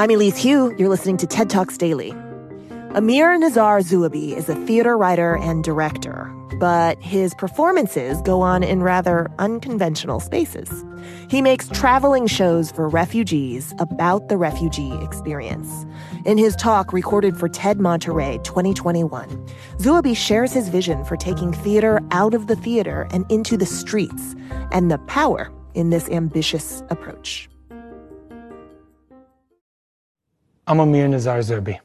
I'm Elise Hu. You're listening to TED Talks Daily. Amir Nizar Zuabi is a theater writer and director, but his performances go on in rather unconventional spaces. He makes traveling shows for refugees about the refugee experience. In his talk recorded for TED Monterey 2021, Zuabi shares his vision for taking theater out of the theater and into the streets and the power in this ambitious approach. I'm Amir Nizar Zuabi.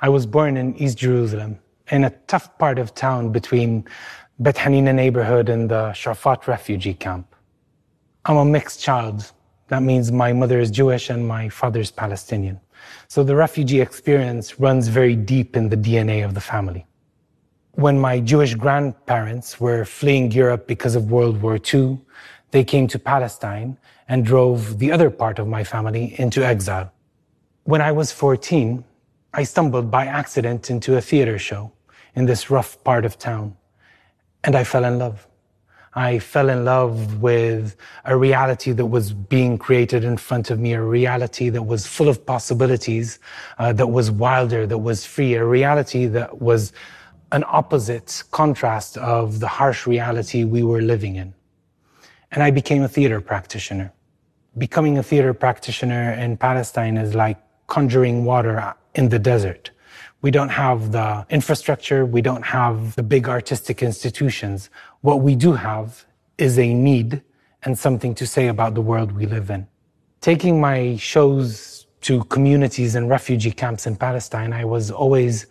I was born in East Jerusalem, in a tough part of town between Beit Hanina neighborhood and the Shuafat refugee camp. I'm a mixed child. That means my mother is Jewish and my father is Palestinian. So the refugee experience runs very deep in the DNA of the family. When my Jewish grandparents were fleeing Europe because of World War II, they came to Palestine and drove the other part of my family into exile. When I was 14, I stumbled by accident into a theater show in this rough part of town, and I fell in love. I fell in love with a reality that was being created in front of me, a reality that was full of possibilities, uh, that was wilder, that was free, a reality that was an opposite contrast of the harsh reality we were living in. And I became a theater practitioner. Becoming a theater practitioner in Palestine is like conjuring water in the desert. We don't have the infrastructure. We don't have the big artistic institutions. What we do have is a need and something to say about the world we live in. Taking my shows to communities and refugee camps in Palestine, I was always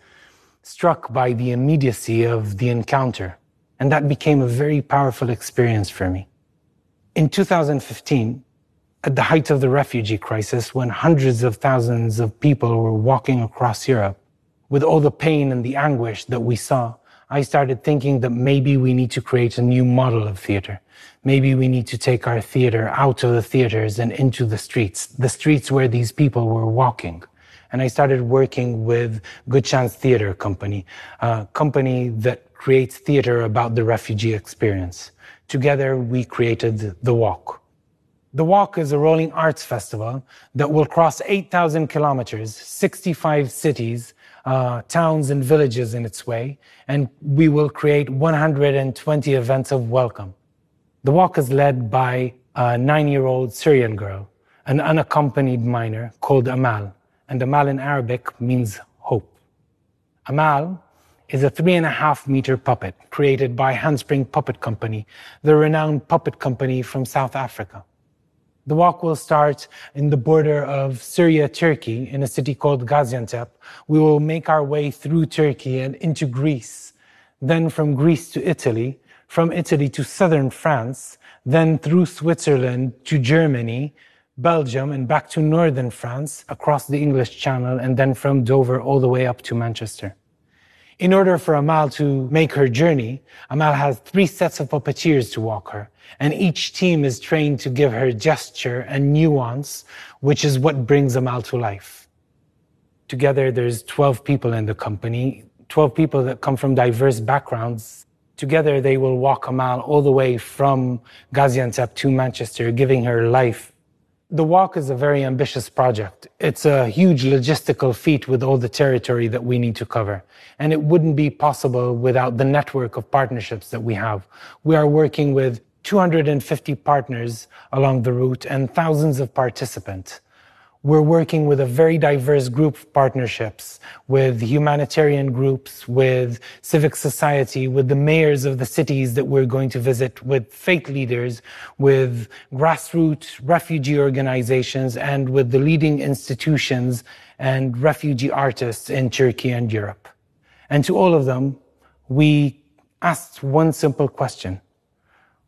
struck by the immediacy of the encounter. And that became a very powerful experience for me. In 2015, at the height of the refugee crisis, when hundreds of thousands of people were walking across Europe, with all the pain and the anguish that we saw, I started thinking that maybe we need to create a new model of theater. Maybe we need to take our theater out of the theaters and into the streets, the streets where these people were walking. And I started working with Good Chance Theater Company, a company that creates theater about the refugee experience. Together, we created The Walk. The Walk is a rolling arts festival that will cross 8,000 kilometers, 65 cities, uh, towns, and villages in its way, and we will create 120 events of welcome. The Walk is led by a nine year old Syrian girl, an unaccompanied minor called Amal, and Amal in Arabic means hope. Amal is a three and a half meter puppet created by Handspring Puppet Company, the renowned puppet company from South Africa. The walk will start in the border of Syria, Turkey, in a city called Gaziantep. We will make our way through Turkey and into Greece, then from Greece to Italy, from Italy to southern France, then through Switzerland to Germany, Belgium, and back to northern France, across the English Channel, and then from Dover all the way up to Manchester. In order for Amal to make her journey, Amal has three sets of puppeteers to walk her, and each team is trained to give her gesture and nuance, which is what brings Amal to life. Together, there's 12 people in the company, 12 people that come from diverse backgrounds. Together, they will walk Amal all the way from Gaziantep to Manchester, giving her life the walk is a very ambitious project. It's a huge logistical feat with all the territory that we need to cover. And it wouldn't be possible without the network of partnerships that we have. We are working with 250 partners along the route and thousands of participants. We're working with a very diverse group of partnerships with humanitarian groups, with civic society, with the mayors of the cities that we're going to visit, with faith leaders, with grassroots refugee organizations, and with the leading institutions and refugee artists in Turkey and Europe. And to all of them, we asked one simple question.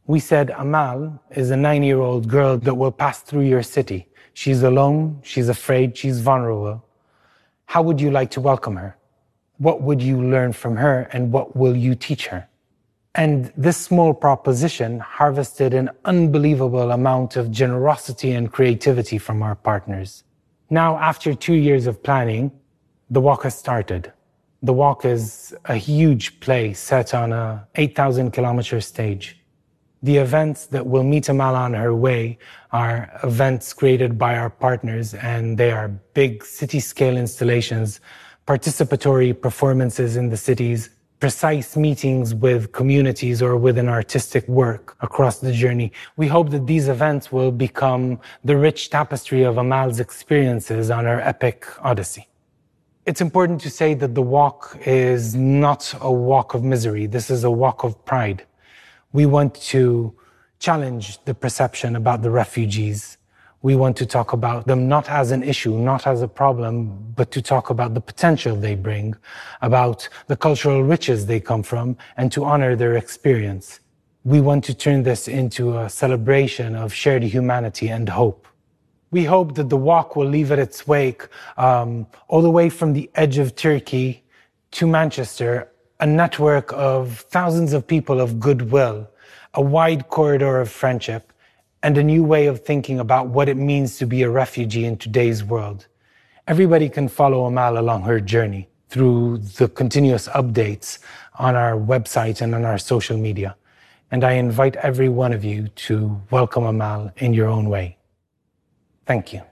We said, Amal is a nine year old girl that will pass through your city. She's alone, she's afraid, she's vulnerable. How would you like to welcome her? What would you learn from her and what will you teach her? And this small proposition harvested an unbelievable amount of generosity and creativity from our partners. Now, after two years of planning, the walk has started. The walk is a huge play set on a 8,000 kilometer stage. The events that will meet Amal on her way are events created by our partners, and they are big city scale installations, participatory performances in the cities, precise meetings with communities or with an artistic work across the journey. We hope that these events will become the rich tapestry of Amal's experiences on her epic odyssey. It's important to say that the walk is not a walk of misery. This is a walk of pride. We want to challenge the perception about the refugees. We want to talk about them not as an issue, not as a problem, but to talk about the potential they bring, about the cultural riches they come from, and to honor their experience. We want to turn this into a celebration of shared humanity and hope. We hope that the walk will leave at its wake, um, all the way from the edge of Turkey to Manchester, a network of thousands of people of goodwill, a wide corridor of friendship, and a new way of thinking about what it means to be a refugee in today's world. Everybody can follow Amal along her journey through the continuous updates on our website and on our social media. And I invite every one of you to welcome Amal in your own way. Thank you.